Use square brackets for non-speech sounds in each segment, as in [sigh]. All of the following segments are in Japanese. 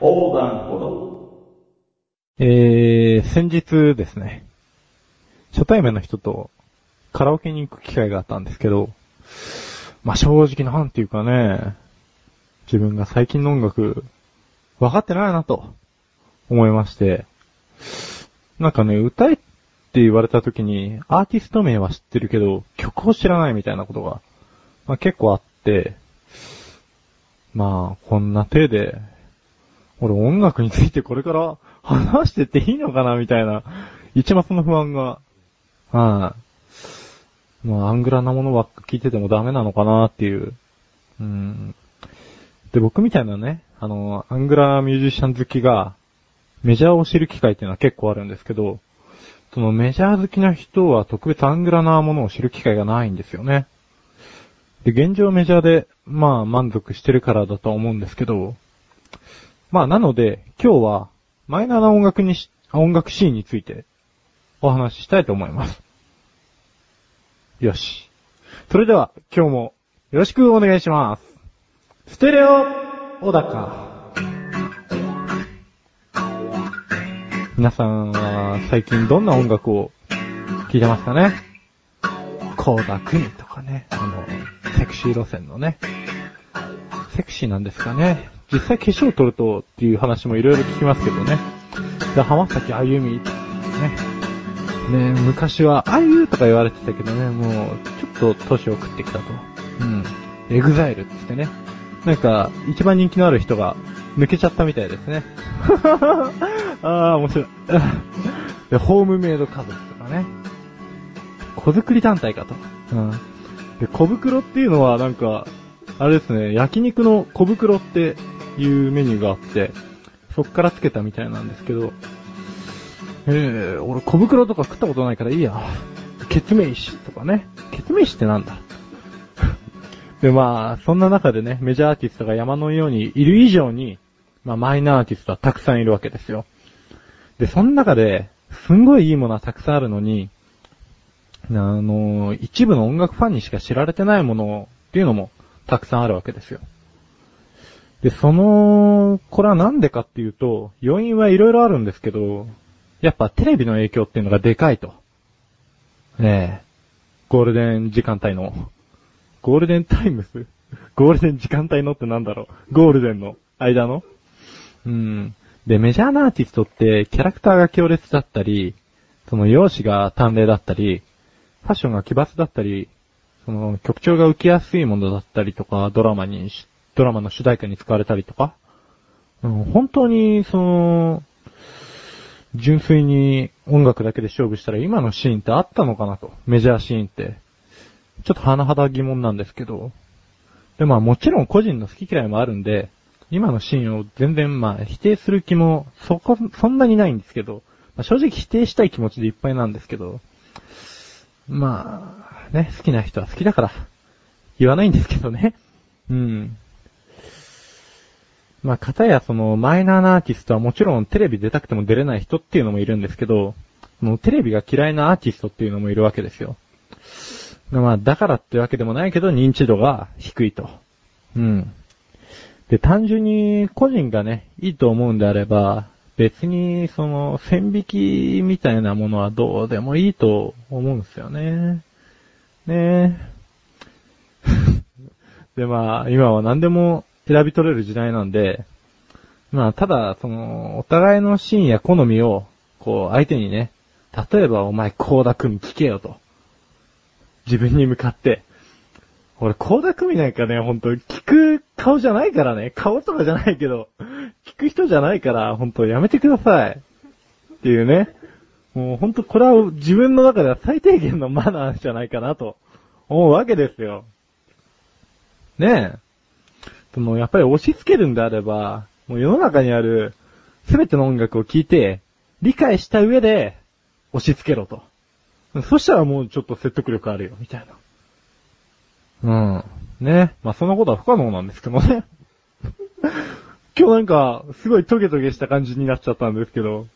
横断歩道。えー、先日ですね、初対面の人とカラオケに行く機会があったんですけど、まあ、正直なんていうかね、自分が最近の音楽、分かってないなと、思いまして、なんかね、歌えって言われた時に、アーティスト名は知ってるけど、曲を知らないみたいなことが、まあ、結構あって、まあ、こんな手で、俺音楽についてこれから話してっていいのかなみたいな、一抹の不安が、はい、まあ、アングラなものばっか聞いててもダメなのかなっていう。うん。で、僕みたいなね、あの、アングラミュージシャン好きが、メジャーを知る機会っていうのは結構あるんですけど、そのメジャー好きな人は特別アングラなものを知る機会がないんですよね。で、現状メジャーで、まあ満足してるからだとは思うんですけど、まあなので、今日は、マイナーな音楽にし、音楽シーンについて、お話ししたいと思います。よし。それでは、今日も、よろしくお願いします。ステレオ、小高。皆さんは、最近どんな音楽を聴いてますかね？コーダクミとかね、あの、セクシー路線のね、セクシーなんですかね。実際化粧取るとっていう話もいろいろ聞きますけどね。で浜崎あゆみ、ね。ね昔は、あゆとか言われてたけどね、もう、ちょっと年を食ってきたと。うん。 EXILE って言ってね。なんか、一番人気のある人が抜けちゃったみたいですね。[laughs] ああ、面白い。[laughs] で、ホームメイド家族とかね。子作り団体かと。うん。で、小袋っていうのはなんか、あれですね、焼肉の小袋っていうメニューがあって、そっからつけたみたいなんですけど、ええー、俺小袋とか食ったことないからいいや。ケツメイシとかね。ケツメイシってなんだ？[laughs] で、まあ、そんな中でね、メジャーアーティストが山のようにいる以上に、まあ、マイナーアーティストはたくさんいるわけですよ。で、その中で、すんごいいいものはたくさんあるのに、あの、一部の音楽ファンにしか知られてないものっていうのもたくさんあるわけですよ。で、その、これはなんでかっていうと、要因はいろいろあるんですけど、やっぱテレビの影響っていうのがでかいと。ねえ。ゴールデン時間帯の、ゴールデンタイムス？ゴールデン時間帯のってなんだろうゴールデンの間の？うん。で、メジャーなアーティストってキャラクターが強烈だったり、その容姿が淡麗だったり、ファッションが奇抜だったり、その曲調が浮きやすいものだったりとか、ドラマにし、ドラマの主題歌に使われたりとか、うん、本当に、その、純粋に音楽だけで勝負したら今のシーンってあったのかなと。メジャーシーンって。ちょっと甚だ疑問なんですけど。で、まあもちろん個人の好き嫌いもあるんで、今のシーンを全然まあ否定する気もそこ、そんなにないんですけど、まあ、正直否定したい気持ちでいっぱいなんですけど、まあ、ね、好きな人は好きだから、言わないんですけどね。うん。まあ、片やその、マイナーなアーティストはもちろんテレビ出たくても出れない人っていうのもいるんですけど、もうテレビが嫌いなアーティストっていうのもいるわけですよ。まあ、だからってわけでもないけど認知度が低いと。うん。で、単純に個人がね、いいと思うんであれば、別に、その、線引きみたいなものはどうでもいいと思うんですよね。ねえ [laughs] で、まあ、今は何でも選び取れる時代なんで、まあ、ただ、その、お互いのシーンや好みを、こう、相手にね、例えばお前、コーダ組聞けよと。自分に向かって。俺、コーダ組なんかね、ほんと、聞く顔じゃないからね。顔とかじゃないけど、聞く人じゃないから、ほんと、やめてください。っていうね。もうほんと、これは自分の中では最低限のマナーじゃないかなと、思うわけですよ。ねえ。その、やっぱり押し付けるんであれば、もう世の中にある、すべての音楽を聴いて、理解した上で、押し付けろと。そしたらもうちょっと説得力あるよ、みたいな。うん。ね。まあ、そんなことは不可能なんですけどね。[laughs] 今日なんか、すごいトゲトゲした感じになっちゃったんですけど。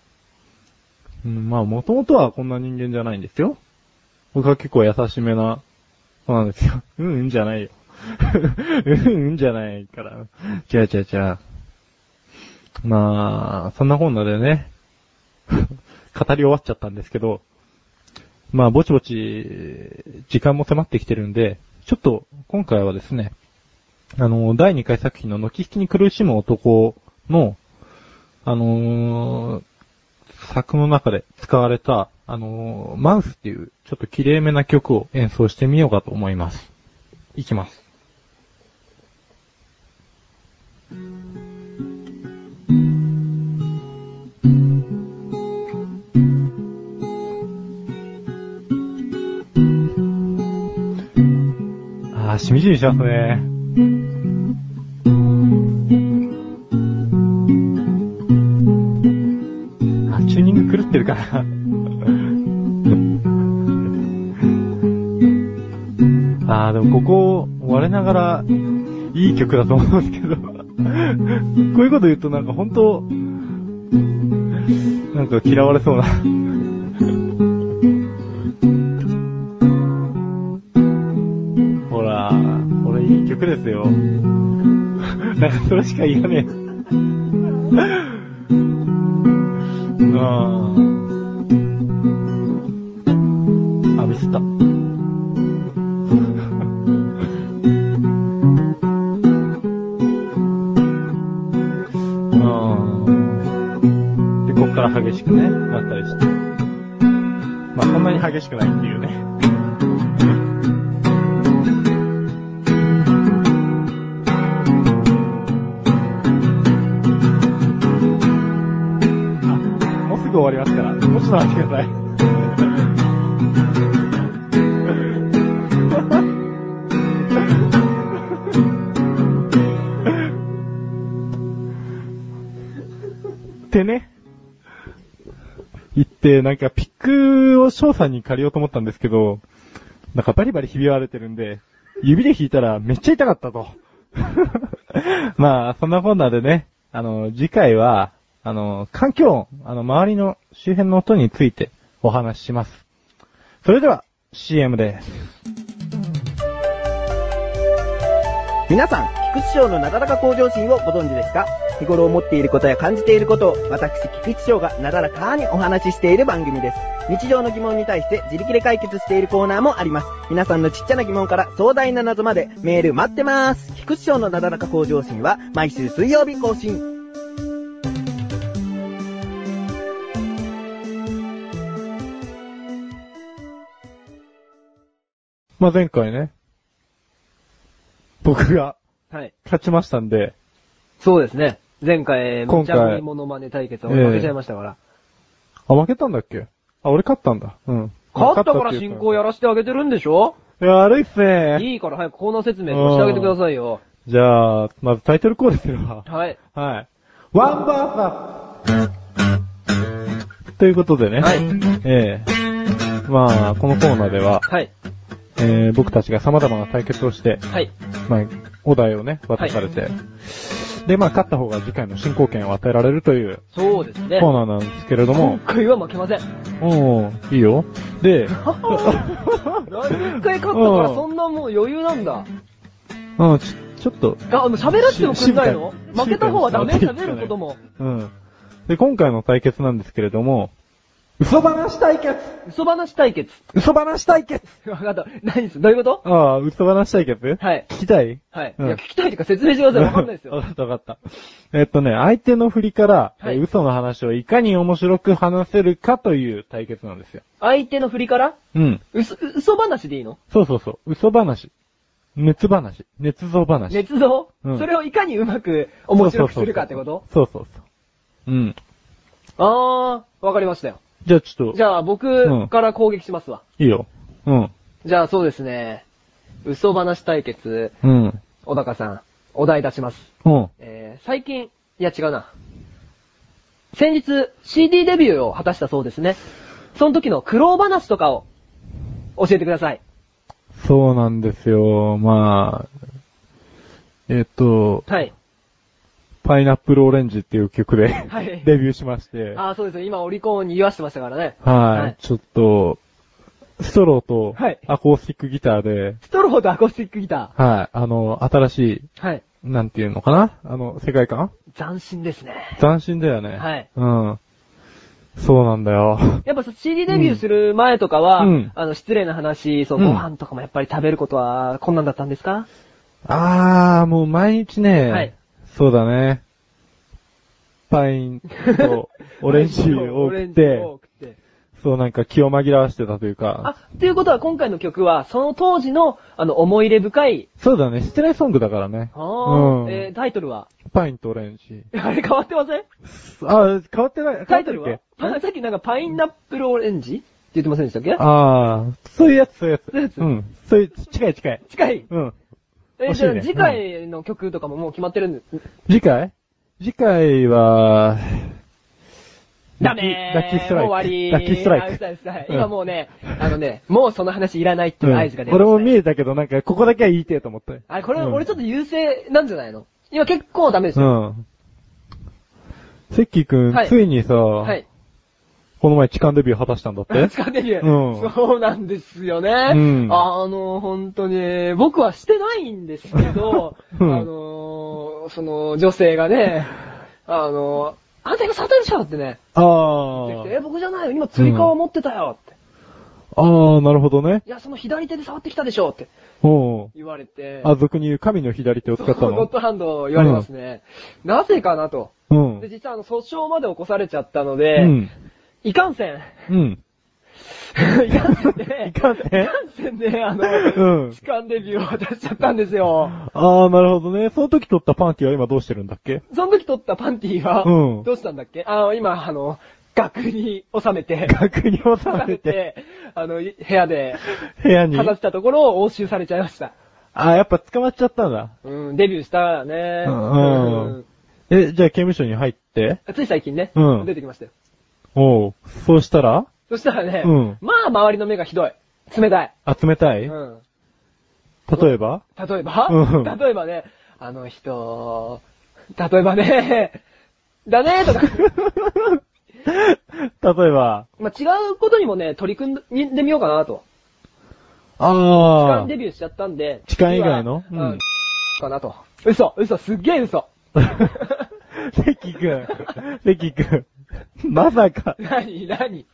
うん、まあ、もともとはこんな人間じゃないんですよ。僕は結構優しめな、そうなんですよ。うん、うんじゃないよ。[laughs] うん、うんじゃないから。違う違う違う。まあ、そんなこんなでね、[laughs] 語り終わっちゃったんですけど、まあ、ぼちぼち、時間も迫ってきてるんで、ちょっと、今回はですね、あの、第2回作品の軒引きに苦しむ男の、あのー作の中で使われた、あのーマウスっていう、ちょっと綺麗めな曲を演奏してみようかと思います。いきます。みじみしますね。あ、チューニング狂ってるかな。あー、でもここ、我ながら、いい曲だと思うんですけど。こういうこと言うとなんか本当、なんか嫌われそうな。曲ですよ。なんかそれしか言わねえ。[laughs] ああ。あ、ミスった。[laughs] うん。で、こっから激しくね、なったりして。まあ、そんなに激しくないってね。言って、なんかピックを翔さんに借りようと思ったんですけど、なんかバリバリひび割れてるんで、指で弾いたらめっちゃ痛かったと。[laughs] まあ、そんなこんなでね、あの、次回は、あの、環境音、あの、周りの周辺の音についてお話しします。それでは、CM です。皆さん、菊池賞のなだらか向上心をご存知ですか？日頃思っていることや感じていることを、私、菊池賞がなだらかにお話ししている番組です。日常の疑問に対して自力で解決しているコーナーもあります。皆さんのちっちゃな疑問から壮大な謎までメール待ってます。菊池賞のなだらか向上心は毎週水曜日更新。まあ、前回ね、僕がはい。勝ちましたんで、そうですね。前回、今回むちゃぶりモノマネ対決を負けちゃいましたから。あ、負けたんだっけ？あ、俺勝ったんだ。うん。勝ったから進行やらせてあげてるんでしょ？いや、悪いっすね。いいから早くコーナー説明してあげてくださいよ。じゃあ、まずタイトルコールするわ。はい。はい。ワンバーサーということでね。はい。ええまあ、このコーナーでは、はい。えー僕たちが様々な対決をして、はい。まあ、お題をね、渡されて、で、まあ、勝った方が次回の進行権を与えられるというそうですね。コーナーなんですけれど今も、回は負けません。おーいいよ。で、一回勝ったからそんなもう余裕なんだ。うん、ちちょっと、あ、もう喋らせてもくんないの？し負けた方はダメ喋ることも。うん。で、今回の対決なんですけれども、嘘話対決嘘話対決。嘘話対決わかった。何ですどういうこと？ああ、嘘話対決？はい。聞きたい？はい。うんいや、聞きたいというか説明してください。わかんないですわよ。かったわかった。えっとね、相手の振りから、はいえ嘘の話をいかに面白く話せるかという対決なんですよ。相手の振りから？うん。嘘、嘘話でいいの？そうそうそう。嘘話。熱話。捏造話。捏造うんそれをいかにうまく面白くするかってこと？そうそうそう。うん。あー、わかりましたよ。じゃあちょっと、じゃあ僕から攻撃しますわ。いいよ。うん。じゃあそうですね。嘘話対決、うん。小高さん、お題出します。うん。えー、最近、いや違うな。先日、CD デビューを果たしたそうですね。その時の苦労話とかを教えてください。そうなんですよ。まあ、えっと、はい。パイナップルオレンジっていう曲で、はい [laughs] デビューしまして、あー、そうですね。今オリコンに言わしてましたからね。はい、はいちょっと、ストローとはいアコースティックギターで、ストローとアコースティックギタはい、あの、新しい、ー。はい。なんていうのかな？あの、世界観？斬新ですね。斬新だよね。はい。うん。そうなんだよ。やっぱさ CD デビューする前とかは、うんあの、失礼な話、そう、うんご飯とかもやっぱり食べることは困難だったんですか、あー、もう毎日ね、はいそうだね。[laughs] パインとオレンジをオレンジ送って。そうなんか気を紛らわしてたというか、あ、っていうことは今回の曲は、その当時の、あの、思い入れ深い、そうだね、失礼ソングだからね。あーうんえータイトルは？パインとオレンジ。[laughs] あれ変わってません？あ、変わってない。タイトルは？さっきなんかパイナップルオレンジって言ってませんでしたっけ？あー、そういうやつ、そういうやつ。そういうやつうん。そういう、近い近い。近い。うん。えじゃあ次回の曲とかももう決まってるんです？次回？次回は、ダラッキーストライク。終わりラッキーストライク。あうるさいうるさいうん今もうね、あのね、もうその話いらないっていう合図が出ました、ね俺も見えたけど、なんか、ここだけは言いてえと思った。あれ、これ、うん俺ちょっと優勢なんじゃないの？今結構ダメですうよ。ん。セッキーくん、はいついにさ、はい。この前痴漢デビュー果たしたんだって？[laughs] 地下デビュー。うんそうなんですよね。うんあの、本当に、僕はしてないんですけど、[laughs] うんあの、その、女性がね、あの、あんたが触ったでしょってね、あ言ってきて、ー。え、僕じゃないよ、今釣り革持ってたよって。あー、なるほどね。いや、その左手で触ってきたでしょってうん。言われて、あ、俗に言う神の左手を使ったそうゴッのドハンドを言われますね。なぜかなと。うんで、。実はあの、訴訟まで起こされちゃったのうで、ん。いかんせん。うん。[laughs] いかんせんね。いかんせん？いかんせんね、あの、うん痴漢デビューを果たしちゃったんですよ。あー、なるほどね。その時撮ったパンティは今どうしてるんだっけ？その時撮ったパンティは、うんどうしたんだっけ？あ今、あの、額に収めて、額に収収めて、[laughs] あの、い部屋で、部屋に？かざしたところを押収されちゃいました。あー、やっぱ捕まっちゃったんだ。うん、デビューしたらね。うんえ、じゃあ刑務所に入って？うんつい最近ね、うん出てきましたよ。おう。そうしたら？そしたらね、うんまあ周りの目がひどい。冷たい。あ、冷たい、うん。例えば？例えば、うん例えばね、あの人、例えばね、だねとか、[laughs] 例えば、まあ、違うことにもね、取り組んでみようかなと。痴あ漢デビューしちゃったんで。痴漢以外の？次はうんうん。かなと。嘘、嘘、すっげえ嘘。ー。関くん、関くん、まさか。何、何、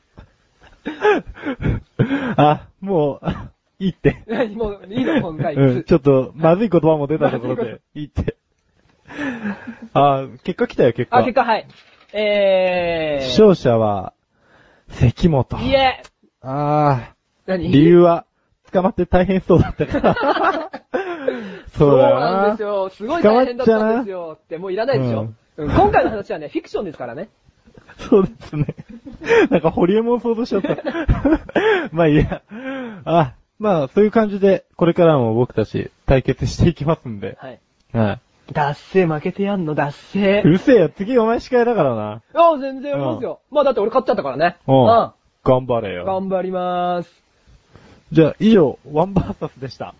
[laughs] あ、もう、いいって。何、もう、いいの、今回。うん、ちょっと、まずい言葉も出たところで、いいって。あ、結果来たよ、結果。あ、結果、はい。えー。勝者は、関本。いえ、あ何？ー、理由は、捕まって大変そうだったから。[laughs] そうだよな。なんですよ。すごい大変だったんですよ。って、もういらないでしょ。うん今回の話はね、フィクションですからね。[laughs] そうですね。なんか、ホリエモン想像しちゃった。[laughs] まあいいや。あ、まあ、そういう感じで、これからも僕たち対決していきますんで。はい。はい。脱製負けてやんの、脱製う。るせえよ、次お前司会だからな。あ、全然やりますよ。まあだって俺勝っちゃったからね。うんうん。頑張れよ。頑張りまーす。じゃあ、以上、ワンバーサスでした。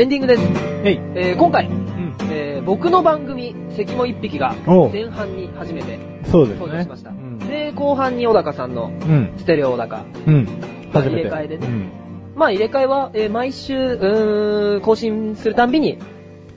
エンディングです。えい。えー、今回、うん。えー、僕の番組、関も一匹がおう前半に初めてそうですね。登場しました。うん。で、後半に小高さんのうん。ステレオ小高。うん。まあ初めて。入れ替えでねうん。まあ入れ替えは、えー毎週、うーん、更新するたんびに、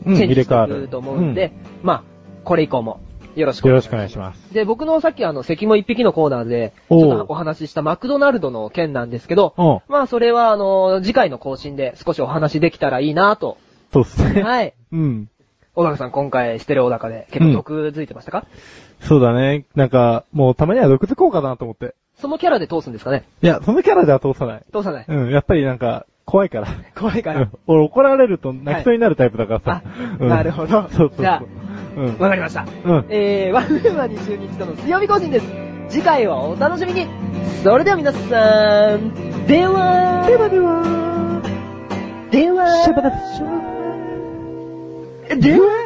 うん、チェンジ入れ替わる。していくと思うんで、まあ、これ以降もよろしくお願いします。よろしくお願いします。で、僕のさっきあの、関も一匹のコーナーで、ちょっとお話ししたマクドナルドの件なんですけど、まあそれはあの、次回の更新で少しお話できたらいいなと。そうっすね。はい。うん。小高さん今回ステレオ高で結構毒づいてましたか、そうだね。なんか、もうたまには毒づこうかなと思って。そのキャラで通すんですかね？いや、そのキャラでは通さない。通さない。うん、やっぱりなんか、怖いから。怖いからうん。俺怒られると泣きそうになるタイプだからさ。あうんなるほどそうそうそう。じゃあうん。わかりました。うん。えー、ワンルーマに週に一度の水曜日更新です。次回はお楽しみに。それでは皆さん、では、ではでは、では、シャバダでは、